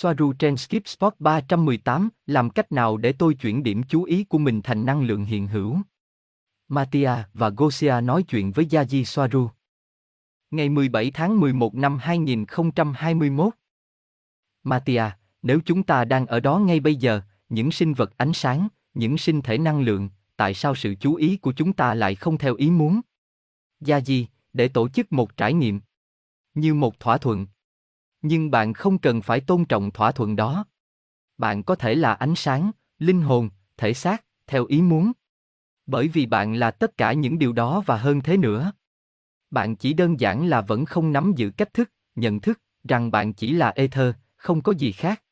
Soaru trên Skip Spot 318, làm cách nào để tôi chuyển điểm chú ý của mình thành năng lượng hiện hữu? Matia và Gosia nói chuyện với Yaji Soaru. Ngày 17 tháng 11 năm 2021. Matia, nếu chúng ta đang ở đó ngay bây giờ, những sinh vật ánh sáng, những sinh thể năng lượng, tại sao sự chú ý của chúng ta lại không theo ý muốn? Yaji, để tổ chức một trải nghiệm. Như một thỏa thuận. Nhưng bạn không cần phải tôn trọng thỏa thuận đó. Bạn có thể là ánh sáng, linh hồn, thể xác, theo ý muốn. Bởi vì bạn là tất cả những điều đó và hơn thế nữa. Bạn chỉ đơn giản là vẫn không nắm giữ cách thức, nhận thức rằng bạn chỉ là ether, không có gì khác.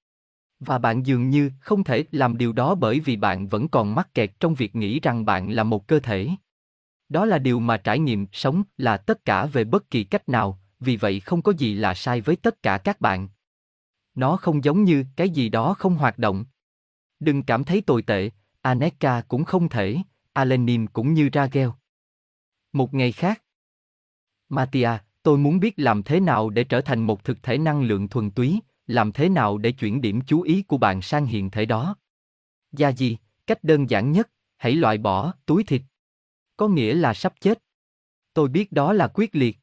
Và bạn dường như không thể làm điều đó bởi vì bạn vẫn còn mắc kẹt trong việc nghĩ rằng bạn là một cơ thể. Đó là điều mà trải nghiệm sống là tất cả về bất kỳ cách nào, vì vậy không có gì là sai với tất cả các bạn. Nó không giống như cái gì đó không hoạt động. Đừng cảm thấy tồi tệ, Aneka cũng không thể, Alenim cũng như Ragel. Một ngày khác. Matia, tôi muốn biết làm thế nào để trở thành một thực thể năng lượng thuần túy, làm thế nào để chuyển điểm chú ý của bạn sang hiện thể đó. Gia gì, cách đơn giản nhất, hãy loại bỏ túi thịt. Có nghĩa là sắp chết. Tôi biết đó là quyết liệt.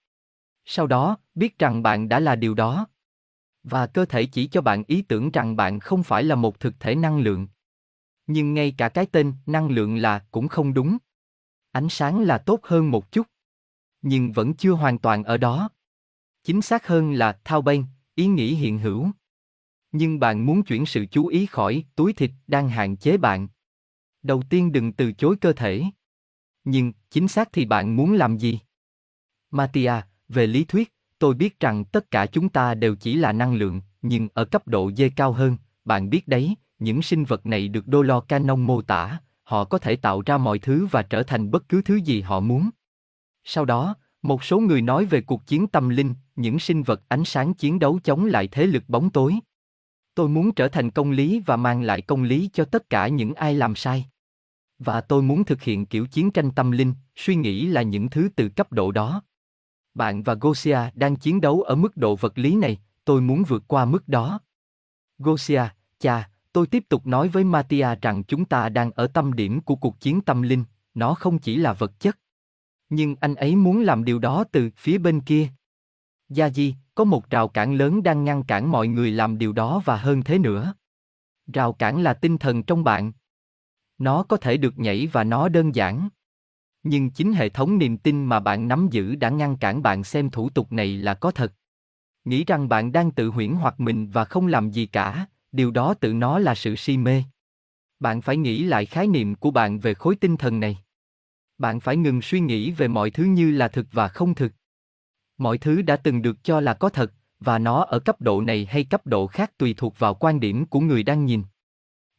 Sau đó, biết rằng bạn đã là điều đó. Và cơ thể chỉ cho bạn ý tưởng rằng bạn không phải là một thực thể năng lượng. Nhưng ngay cả cái tên năng lượng là cũng không đúng. Ánh sáng là tốt hơn một chút. Nhưng vẫn chưa hoàn toàn ở đó. Chính xác hơn là thao bên, ý nghĩ hiện hữu. Nhưng bạn muốn chuyển sự chú ý khỏi túi thịt đang hạn chế bạn. Đầu tiên đừng từ chối cơ thể. Nhưng, chính xác thì bạn muốn làm gì? Matia, về lý thuyết, tôi biết rằng tất cả chúng ta đều chỉ là năng lượng, nhưng ở cấp độ dê cao hơn, bạn biết đấy, những sinh vật này được đô lo canon mô tả, họ có thể tạo ra mọi thứ và trở thành bất cứ thứ gì họ muốn. Sau đó, một số người nói về cuộc chiến tâm linh, những sinh vật ánh sáng chiến đấu chống lại thế lực bóng tối. Tôi muốn trở thành công lý và mang lại công lý cho tất cả những ai làm sai. Và tôi muốn thực hiện kiểu chiến tranh tâm linh, suy nghĩ là những thứ từ cấp độ đó. Bạn và Gosia đang chiến đấu ở mức độ vật lý này, tôi muốn vượt qua mức đó. Gosia, cha, tôi tiếp tục nói với Matia rằng chúng ta đang ở tâm điểm của cuộc chiến tâm linh, nó không chỉ là vật chất. Nhưng anh ấy muốn làm điều đó từ phía bên kia. Gia Di, có một rào cản lớn đang ngăn cản mọi người làm điều đó và hơn thế nữa. Rào cản là tinh thần trong bạn. Nó có thể được nhảy và nó đơn giản. Nhưng chính hệ thống niềm tin mà bạn nắm giữ đã ngăn cản bạn xem thủ tục này là có thật. Nghĩ rằng bạn đang tự huyễn hoặc mình và không làm gì cả, điều đó tự nó là sự si mê. Bạn phải nghĩ lại khái niệm của bạn về khối tinh thần này. Bạn phải ngừng suy nghĩ về mọi thứ như là thực và không thực. Mọi thứ đã từng được cho là có thật, và nó ở cấp độ này hay cấp độ khác tùy thuộc vào quan điểm của người đang nhìn.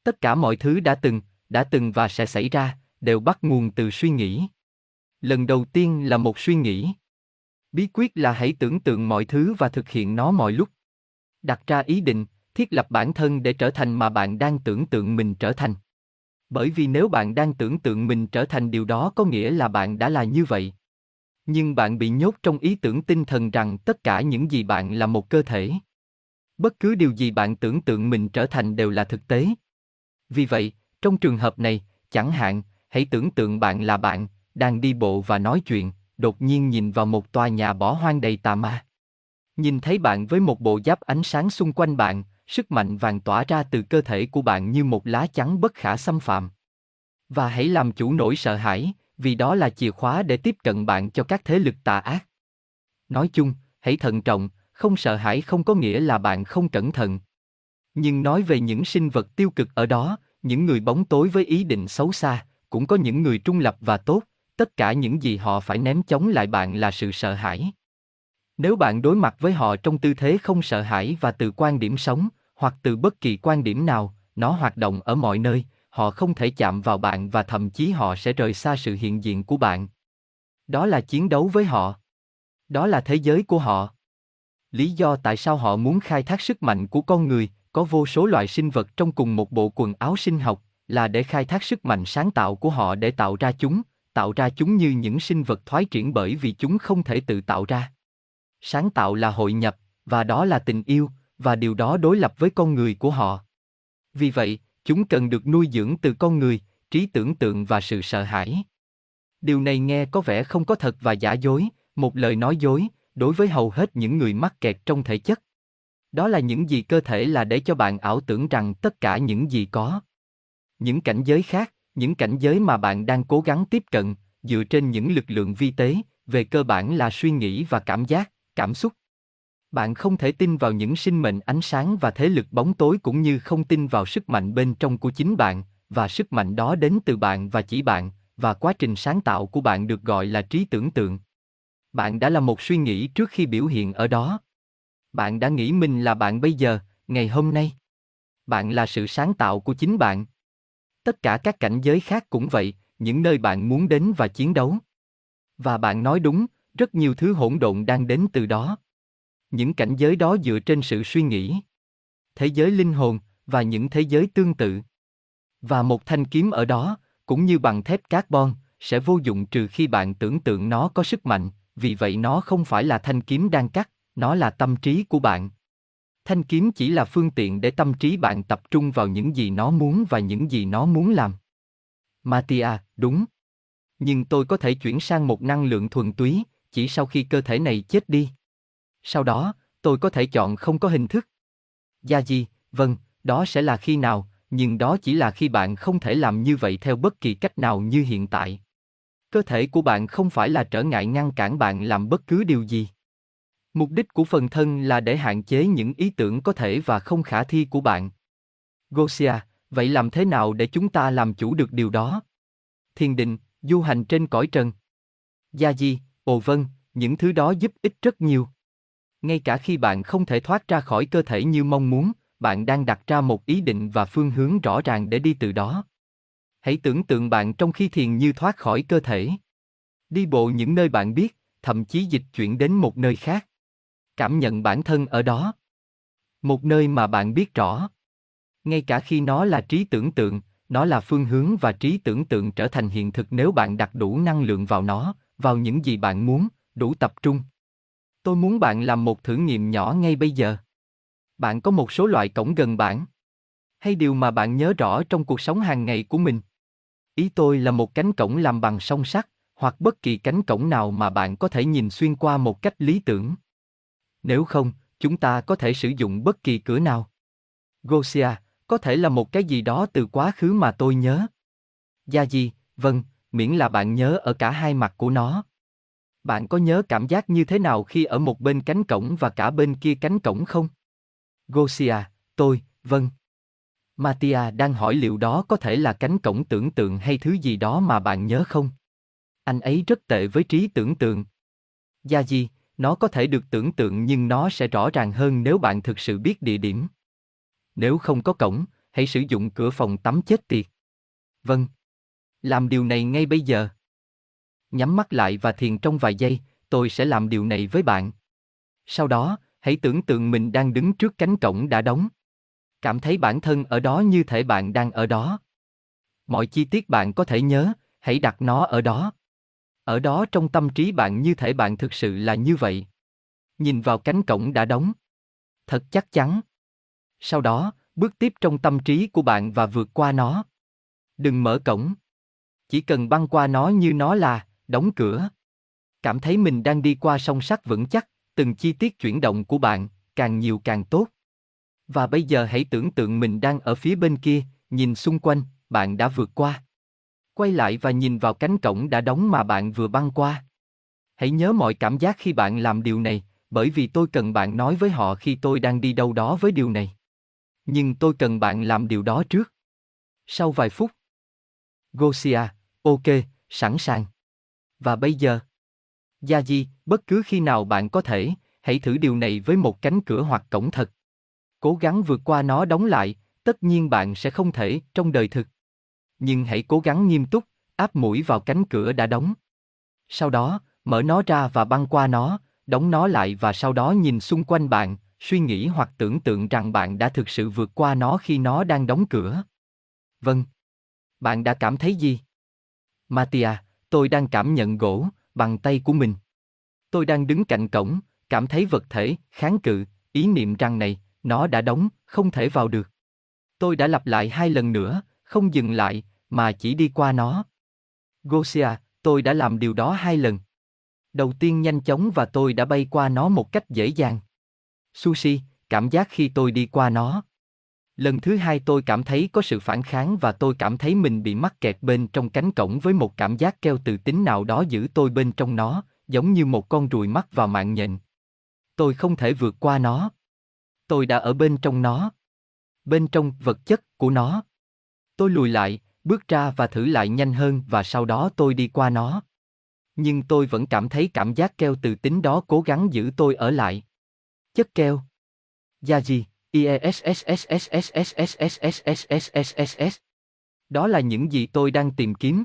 Tất cả mọi thứ đã từng, đã từng và sẽ xảy ra, đều bắt nguồn từ suy nghĩ. Lần đầu tiên là một suy nghĩ. Bí quyết là hãy tưởng tượng mọi thứ và thực hiện nó mọi lúc. Đặt ra ý định, thiết lập bản thân để trở thành mà bạn đang tưởng tượng mình trở thành. Bởi vì nếu bạn đang tưởng tượng mình trở thành điều đó có nghĩa là bạn đã là như vậy. Nhưng bạn bị nhốt trong ý tưởng tinh thần rằng tất cả những gì bạn là một cơ thể. Bất cứ điều gì bạn tưởng tượng mình trở thành đều là thực tế. Vì vậy, trong trường hợp này, chẳng hạn, hãy tưởng tượng bạn là bạn, đang đi bộ và nói chuyện, đột nhiên nhìn vào một tòa nhà bỏ hoang đầy tà ma. Nhìn thấy bạn với một bộ giáp ánh sáng xung quanh bạn, sức mạnh vàng tỏa ra từ cơ thể của bạn như một lá chắn bất khả xâm phạm. Và hãy làm chủ nỗi sợ hãi, vì đó là chìa khóa để tiếp cận bạn cho các thế lực tà ác. Nói chung, hãy thận trọng, không sợ hãi không có nghĩa là bạn không cẩn thận. Nhưng nói về những sinh vật tiêu cực ở đó, những người bóng tối với ý định xấu xa, cũng có những người trung lập và tốt, tất cả những gì họ phải ném chống lại bạn là sự sợ hãi. Nếu bạn đối mặt với họ trong tư thế không sợ hãi và từ quan điểm sống, hoặc từ bất kỳ quan điểm nào, nó hoạt động ở mọi nơi, họ không thể chạm vào bạn và thậm chí họ sẽ rời xa sự hiện diện của bạn. Đó là chiến đấu với họ. Đó là thế giới của họ. Lý do tại sao họ muốn khai thác sức mạnh của con người, có vô số loại sinh vật trong cùng một bộ quần áo sinh học, là để khai thác sức mạnh sáng tạo của họ để tạo ra chúng, tạo ra chúng như những sinh vật thoái triển bởi vì chúng không thể tự tạo ra. Sáng tạo là hội nhập, và đó là tình yêu, và điều đó đối lập với con người của họ. Vì vậy, chúng cần được nuôi dưỡng từ con người, trí tưởng tượng và sự sợ hãi. Điều này nghe có vẻ không có thật và giả dối, một lời nói dối, đối với hầu hết những người mắc kẹt trong thể chất. Đó là những gì cơ thể là để cho bạn ảo tưởng rằng tất cả những gì có. Những cảnh giới khác, những cảnh giới mà bạn đang cố gắng tiếp cận, dựa trên những lực lượng vi tế, về cơ bản là suy nghĩ và cảm giác, cảm xúc. Bạn không thể tin vào những sinh mệnh ánh sáng và thế lực bóng tối cũng như không tin vào sức mạnh bên trong của chính bạn, và sức mạnh đó đến từ bạn và chỉ bạn, và quá trình sáng tạo của bạn được gọi là trí tưởng tượng. Bạn đã là một suy nghĩ trước khi biểu hiện ở đó. Bạn đã nghĩ mình là bạn bây giờ, ngày hôm nay. Bạn là sự sáng tạo của chính bạn. Tất cả các cảnh giới khác cũng vậy, những nơi bạn muốn đến và chiến đấu. Và bạn nói đúng, rất nhiều thứ hỗn độn đang đến từ đó. Những cảnh giới đó dựa trên sự suy nghĩ. Thế giới linh hồn và những thế giới tương tự. Và một thanh kiếm ở đó, cũng như bằng thép carbon, sẽ vô dụng trừ khi bạn tưởng tượng nó có sức mạnh, vì vậy nó không phải là thanh kiếm đang cắt, nó là tâm trí của bạn. Thanh kiếm chỉ là phương tiện để tâm trí bạn tập trung vào những gì nó muốn và những gì nó muốn làm. Matia, đúng. Nhưng tôi có thể chuyển sang một năng lượng thuần túy, chỉ sau khi cơ thể này chết đi. Sau đó, tôi có thể chọn không có hình thức. Gia gì, vâng, đó sẽ là khi nào, nhưng đó chỉ là khi bạn không thể làm như vậy theo bất kỳ cách nào như hiện tại. Cơ thể của bạn không phải là trở ngại ngăn cản bạn làm bất cứ điều gì. Mục đích của phần thân là để hạn chế những ý tưởng có thể và không khả thi của bạn. Gosia, vậy làm thế nào để chúng ta làm chủ được điều đó? Thiền định, du hành trên cõi trần. Gia di, ồ vâng, những thứ đó giúp ích rất nhiều. Ngay cả khi bạn không thể thoát ra khỏi cơ thể như mong muốn, bạn đang đặt ra một ý định và phương hướng rõ ràng để đi từ đó. Hãy tưởng tượng bạn trong khi thiền như thoát khỏi cơ thể. Đi bộ những nơi bạn biết, thậm chí dịch chuyển đến một nơi khác. Cảm nhận bản thân ở đó. Một nơi mà bạn biết rõ. Ngay cả khi nó là trí tưởng tượng, nó là phương hướng và trí tưởng tượng trở thành hiện thực nếu bạn đặt đủ năng lượng vào nó, vào những gì bạn muốn, đủ tập trung. Tôi muốn bạn làm một thử nghiệm nhỏ ngay bây giờ. Bạn có một số loại cổng gần bạn? Hay điều mà bạn nhớ rõ trong cuộc sống hàng ngày của mình? Ý tôi là một cánh cổng làm bằng song sắt, hoặc bất kỳ cánh cổng nào mà bạn có thể nhìn xuyên qua một cách lý tưởng. Nếu không, chúng ta có thể sử dụng bất kỳ cửa nào. Gosia, có thể là một cái gì đó từ quá khứ mà tôi nhớ. Gia Di, vâng, miễn là bạn nhớ ở cả hai mặt của nó. Bạn có nhớ cảm giác như thế nào khi ở một bên cánh cổng và cả bên kia cánh cổng không? Gosia, tôi, vâng. Matia đang hỏi liệu đó có thể là cánh cổng tưởng tượng hay thứ gì đó mà bạn nhớ không? Anh ấy rất tệ với trí tưởng tượng. Gia Di, nó có thể được tưởng tượng nhưng nó sẽ rõ ràng hơn nếu bạn thực sự biết địa điểm. Nếu không có cổng, hãy sử dụng cửa phòng tắm chết tiệt. Vâng. Làm điều này ngay bây giờ. Nhắm mắt lại và thiền trong vài giây, tôi sẽ làm điều này với bạn. Sau đó, hãy tưởng tượng mình đang đứng trước cánh cổng đã đóng. Cảm thấy bản thân ở đó như thể bạn đang ở đó. Mọi chi tiết bạn có thể nhớ, hãy đặt nó ở đó. Ở đó trong tâm trí bạn như thể bạn thực sự là như vậy. Nhìn vào cánh cổng đã đóng. Thật chắc chắn. Sau đó, bước tiếp trong tâm trí của bạn và vượt qua nó. Đừng mở cổng. Chỉ cần băng qua nó như nó là, đóng cửa. Cảm thấy mình đang đi qua song sắt vững chắc, từng chi tiết chuyển động của bạn, càng nhiều càng tốt. Và bây giờ hãy tưởng tượng mình đang ở phía bên kia, nhìn xung quanh, bạn đã vượt qua. Quay lại và nhìn vào cánh cổng đã đóng mà bạn vừa băng qua. Hãy nhớ mọi cảm giác khi bạn làm điều này, bởi vì tôi cần bạn nói với họ khi tôi đang đi đâu đó với điều này. Nhưng tôi cần bạn làm điều đó trước. Sau vài phút. Gosia, ok, sẵn sàng. Và bây giờ? Gia Di, bất cứ khi nào bạn có thể, hãy thử điều này với một cánh cửa hoặc cổng thật. Cố gắng vượt qua nó đóng lại, tất nhiên bạn sẽ không thể trong đời thực. Nhưng hãy cố gắng nghiêm túc, áp mũi vào cánh cửa đã đóng. Sau đó, mở nó ra và băng qua nó, đóng nó lại và sau đó nhìn xung quanh bạn, suy nghĩ hoặc tưởng tượng rằng bạn đã thực sự vượt qua nó khi nó đang đóng cửa. Vâng. Bạn đã cảm thấy gì? Matia, tôi đang cảm nhận gỗ, bằng tay của mình. Tôi đang đứng cạnh cổng, cảm thấy vật thể, kháng cự, ý niệm rằng này, Nó đã đóng, không thể vào được. Tôi đã lặp lại hai lần nữa, không dừng lại, mà chỉ đi qua nó. Gosia, tôi đã làm điều đó hai lần. Đầu tiên nhanh chóng và tôi đã bay qua nó một cách dễ dàng. Sushi, cảm giác khi tôi đi qua nó. Lần thứ hai tôi cảm thấy có sự phản kháng và tôi cảm thấy mình bị mắc kẹt bên trong cánh cổng với một cảm giác keo từ tính nào đó giữ tôi bên trong nó, giống như một con ruồi mắc vào mạng nhện. Tôi không thể vượt qua nó. Tôi đã ở bên trong nó. Bên trong vật chất của nó. Tôi lùi lại, bước ra và thử lại nhanh hơn và sau đó tôi đi qua nó. Nhưng tôi vẫn cảm thấy cảm giác keo từ tính đó cố gắng giữ tôi ở lại. Chất keo. da gì? Đó là những gì tôi đang tìm kiếm.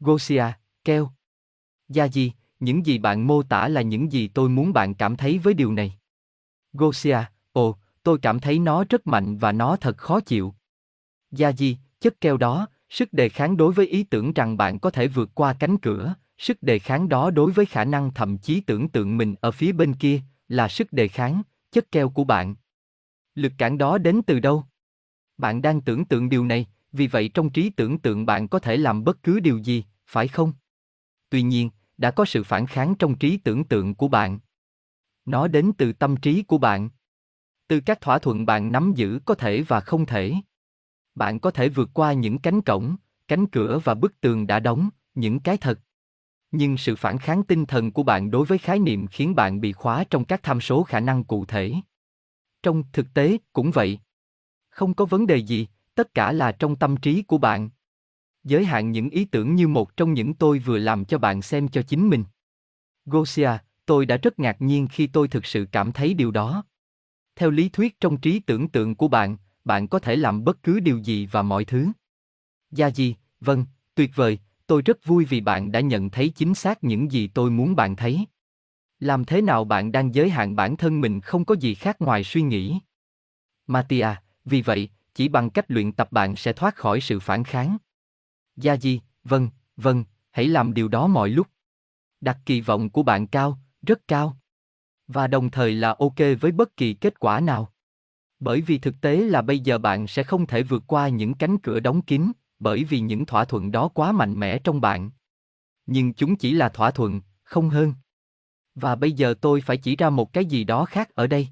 Gosia, keo. da gì, những gì bạn mô tả là những gì tôi muốn bạn cảm thấy với điều này. Gosia, ồ, tôi cảm thấy nó rất mạnh và nó thật khó chịu. Gia di, chất keo đó, sức đề kháng đối với ý tưởng rằng bạn có thể vượt qua cánh cửa, sức đề kháng đó đối với khả năng thậm chí tưởng tượng mình ở phía bên kia, là sức đề kháng, chất keo của bạn. Lực cản đó đến từ đâu? Bạn đang tưởng tượng điều này, vì vậy trong trí tưởng tượng bạn có thể làm bất cứ điều gì, phải không? Tuy nhiên, đã có sự phản kháng trong trí tưởng tượng của bạn. Nó đến từ tâm trí của bạn. Từ các thỏa thuận bạn nắm giữ có thể và không thể. Bạn có thể vượt qua những cánh cổng, cánh cửa và bức tường đã đóng, những cái thật. Nhưng sự phản kháng tinh thần của bạn đối với khái niệm khiến bạn bị khóa trong các tham số khả năng cụ thể. Trong thực tế, cũng vậy. Không có vấn đề gì, tất cả là trong tâm trí của bạn. Giới hạn những ý tưởng như một trong những tôi vừa làm cho bạn xem cho chính mình. Gosia, tôi đã rất ngạc nhiên khi tôi thực sự cảm thấy điều đó. Theo lý thuyết trong trí tưởng tượng của bạn, bạn có thể làm bất cứ điều gì và mọi thứ. Gia gì, vâng, tuyệt vời, tôi rất vui vì bạn đã nhận thấy chính xác những gì tôi muốn bạn thấy. Làm thế nào bạn đang giới hạn bản thân mình không có gì khác ngoài suy nghĩ. Matia, vì vậy, chỉ bằng cách luyện tập bạn sẽ thoát khỏi sự phản kháng. Gia Di, vâng, vâng, hãy làm điều đó mọi lúc. Đặt kỳ vọng của bạn cao, rất cao. Và đồng thời là ok với bất kỳ kết quả nào. Bởi vì thực tế là bây giờ bạn sẽ không thể vượt qua những cánh cửa đóng kín, bởi vì những thỏa thuận đó quá mạnh mẽ trong bạn. Nhưng chúng chỉ là thỏa thuận, không hơn. Và bây giờ tôi phải chỉ ra một cái gì đó khác ở đây.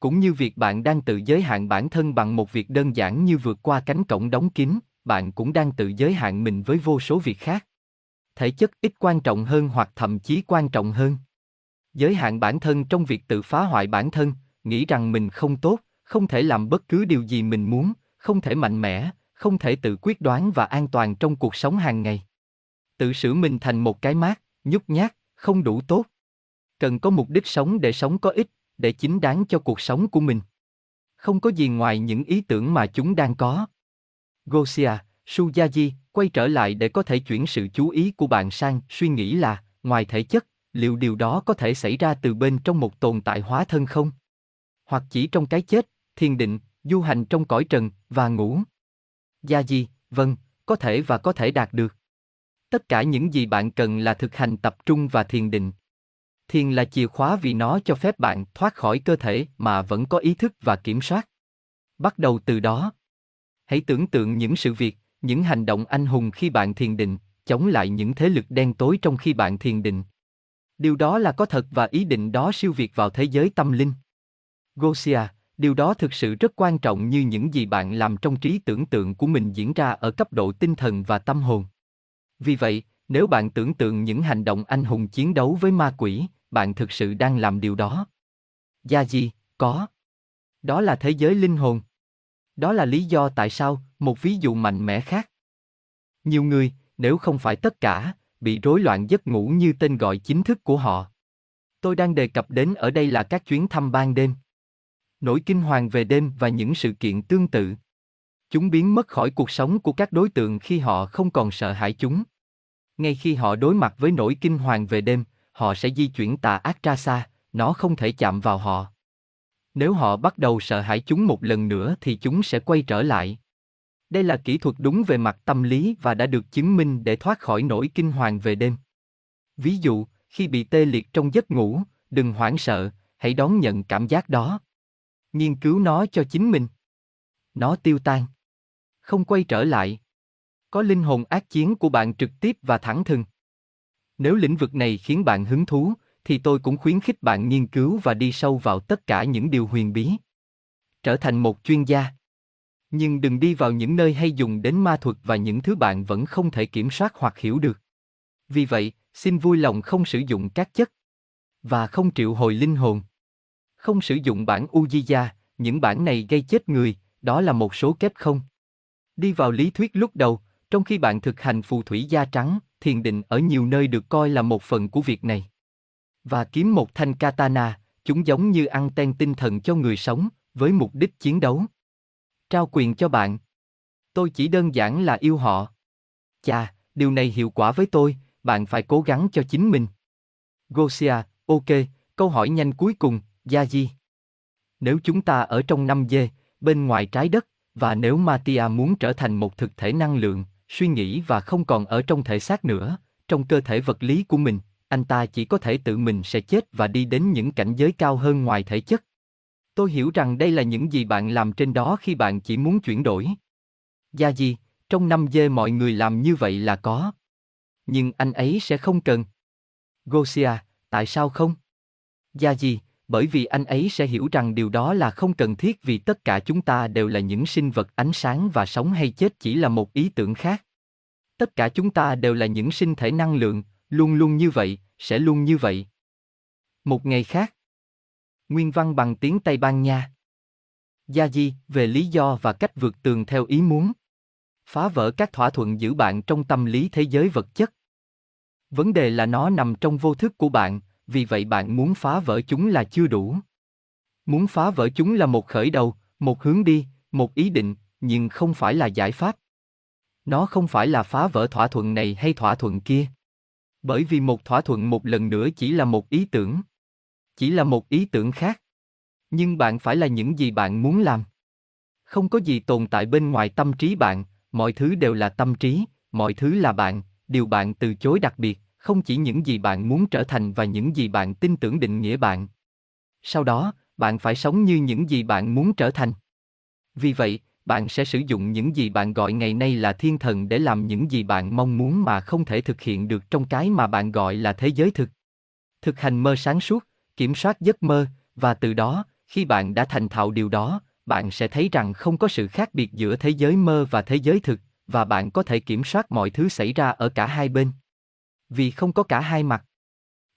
Cũng như việc bạn đang tự giới hạn bản thân bằng một việc đơn giản như vượt qua cánh cổng đóng kín, bạn cũng đang tự giới hạn mình với vô số việc khác. Thể chất ít quan trọng hơn hoặc thậm chí quan trọng hơn. Giới hạn bản thân trong việc tự phá hoại bản thân, nghĩ rằng mình không tốt, không thể làm bất cứ điều gì mình muốn, không thể mạnh mẽ, không thể tự quyết đoán và an toàn trong cuộc sống hàng ngày. Tự xử mình thành một cái mát, nhút nhát, không đủ tốt. Cần có mục đích sống để sống có ích, để chính đáng cho cuộc sống của mình. Không có gì ngoài những ý tưởng mà chúng đang có. Gosia, Suyaji, quay trở lại để có thể chuyển sự chú ý của bạn sang suy nghĩ là, ngoài thể chất, liệu điều đó có thể xảy ra từ bên trong một tồn tại hóa thân không? Hoặc chỉ trong cái chết, thiền định, du hành trong cõi trần, và ngủ. Gia gì, vâng, có thể và có thể đạt được. Tất cả những gì bạn cần là thực hành tập trung và thiền định. Thiền là chìa khóa vì nó cho phép bạn thoát khỏi cơ thể mà vẫn có ý thức và kiểm soát. Bắt đầu từ đó. Hãy tưởng tượng những sự việc, những hành động anh hùng khi bạn thiền định, chống lại những thế lực đen tối trong khi bạn thiền định. Điều đó là có thật và ý định đó siêu việt vào thế giới tâm linh. Gosia, điều đó thực sự rất quan trọng như những gì bạn làm trong trí tưởng tượng của mình diễn ra ở cấp độ tinh thần và tâm hồn. Vì vậy, nếu bạn tưởng tượng những hành động anh hùng chiến đấu với ma quỷ, bạn thực sự đang làm điều đó. Gia gì, có. Đó là thế giới linh hồn. Đó là lý do tại sao, một ví dụ mạnh mẽ khác. Nhiều người, nếu không phải tất cả, bị rối loạn giấc ngủ như tên gọi chính thức của họ. Tôi đang đề cập đến ở đây là các chuyến thăm ban đêm nỗi kinh hoàng về đêm và những sự kiện tương tự. Chúng biến mất khỏi cuộc sống của các đối tượng khi họ không còn sợ hãi chúng. Ngay khi họ đối mặt với nỗi kinh hoàng về đêm, họ sẽ di chuyển tà ác ra xa, nó không thể chạm vào họ. Nếu họ bắt đầu sợ hãi chúng một lần nữa thì chúng sẽ quay trở lại. Đây là kỹ thuật đúng về mặt tâm lý và đã được chứng minh để thoát khỏi nỗi kinh hoàng về đêm. Ví dụ, khi bị tê liệt trong giấc ngủ, đừng hoảng sợ, hãy đón nhận cảm giác đó nghiên cứu nó cho chính mình. Nó tiêu tan. Không quay trở lại. Có linh hồn ác chiến của bạn trực tiếp và thẳng thừng. Nếu lĩnh vực này khiến bạn hứng thú, thì tôi cũng khuyến khích bạn nghiên cứu và đi sâu vào tất cả những điều huyền bí. Trở thành một chuyên gia. Nhưng đừng đi vào những nơi hay dùng đến ma thuật và những thứ bạn vẫn không thể kiểm soát hoặc hiểu được. Vì vậy, xin vui lòng không sử dụng các chất và không triệu hồi linh hồn. Không sử dụng bản Ujiya, những bản này gây chết người, đó là một số kép không. Đi vào lý thuyết lúc đầu, trong khi bạn thực hành phù thủy da trắng, thiền định ở nhiều nơi được coi là một phần của việc này. Và kiếm một thanh katana, chúng giống như ăn ten tinh thần cho người sống, với mục đích chiến đấu. Trao quyền cho bạn. Tôi chỉ đơn giản là yêu họ. Chà, điều này hiệu quả với tôi, bạn phải cố gắng cho chính mình. Gosia, ok, câu hỏi nhanh cuối cùng, Gia Di. Nếu chúng ta ở trong năm dê, bên ngoài trái đất, và nếu Matia muốn trở thành một thực thể năng lượng, suy nghĩ và không còn ở trong thể xác nữa, trong cơ thể vật lý của mình, anh ta chỉ có thể tự mình sẽ chết và đi đến những cảnh giới cao hơn ngoài thể chất. Tôi hiểu rằng đây là những gì bạn làm trên đó khi bạn chỉ muốn chuyển đổi. Gia di trong năm dê mọi người làm như vậy là có. Nhưng anh ấy sẽ không cần. Gosia, tại sao không? Gia di bởi vì anh ấy sẽ hiểu rằng điều đó là không cần thiết vì tất cả chúng ta đều là những sinh vật ánh sáng và sống hay chết chỉ là một ý tưởng khác. Tất cả chúng ta đều là những sinh thể năng lượng, luôn luôn như vậy, sẽ luôn như vậy. Một ngày khác. Nguyên văn bằng tiếng Tây Ban Nha. Gia Di, về lý do và cách vượt tường theo ý muốn. Phá vỡ các thỏa thuận giữ bạn trong tâm lý thế giới vật chất. Vấn đề là nó nằm trong vô thức của bạn, vì vậy bạn muốn phá vỡ chúng là chưa đủ. Muốn phá vỡ chúng là một khởi đầu, một hướng đi, một ý định, nhưng không phải là giải pháp. Nó không phải là phá vỡ thỏa thuận này hay thỏa thuận kia. Bởi vì một thỏa thuận một lần nữa chỉ là một ý tưởng. Chỉ là một ý tưởng khác. Nhưng bạn phải là những gì bạn muốn làm. Không có gì tồn tại bên ngoài tâm trí bạn, mọi thứ đều là tâm trí, mọi thứ là bạn, điều bạn từ chối đặc biệt, không chỉ những gì bạn muốn trở thành và những gì bạn tin tưởng định nghĩa bạn. Sau đó, bạn phải sống như những gì bạn muốn trở thành. Vì vậy, bạn sẽ sử dụng những gì bạn gọi ngày nay là thiên thần để làm những gì bạn mong muốn mà không thể thực hiện được trong cái mà bạn gọi là thế giới thực. Thực hành mơ sáng suốt, kiểm soát giấc mơ, và từ đó, khi bạn đã thành thạo điều đó, bạn sẽ thấy rằng không có sự khác biệt giữa thế giới mơ và thế giới thực, và bạn có thể kiểm soát mọi thứ xảy ra ở cả hai bên. Vì không có cả hai mặt.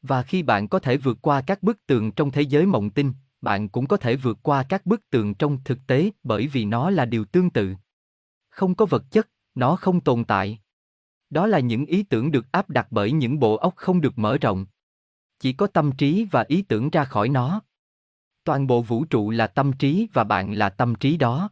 Và khi bạn có thể vượt qua các bức tường trong thế giới mộng tinh, bạn cũng có thể vượt qua các bức tường trong thực tế bởi vì nó là điều tương tự. Không có vật chất, nó không tồn tại. Đó là những ý tưởng được áp đặt bởi những bộ óc không được mở rộng. Chỉ có tâm trí và ý tưởng ra khỏi nó. Toàn bộ vũ trụ là tâm trí và bạn là tâm trí đó.